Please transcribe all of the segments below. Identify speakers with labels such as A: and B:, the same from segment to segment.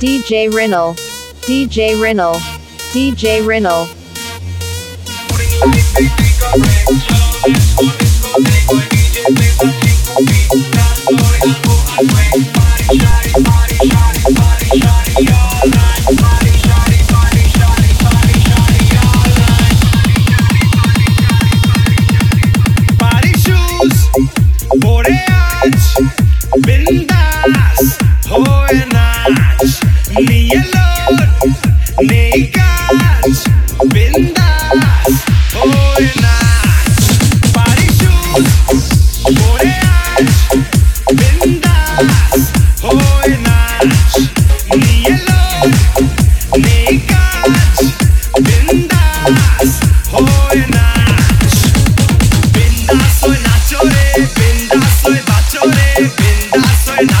A: DJ Mrinal, DJ Mrinal, DJ
B: Mrinal. Soy Nacho, soy Nacho, soy Nacho,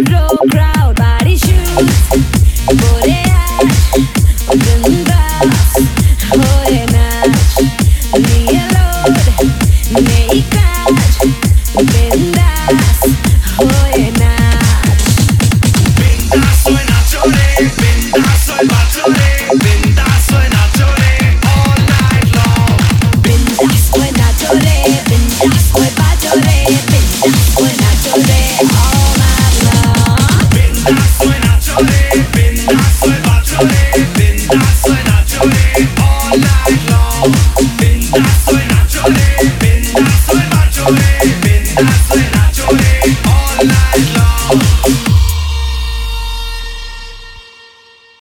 C: duro, proud body shoes.
B: Boreas, rundas, all night long.
C: All night long.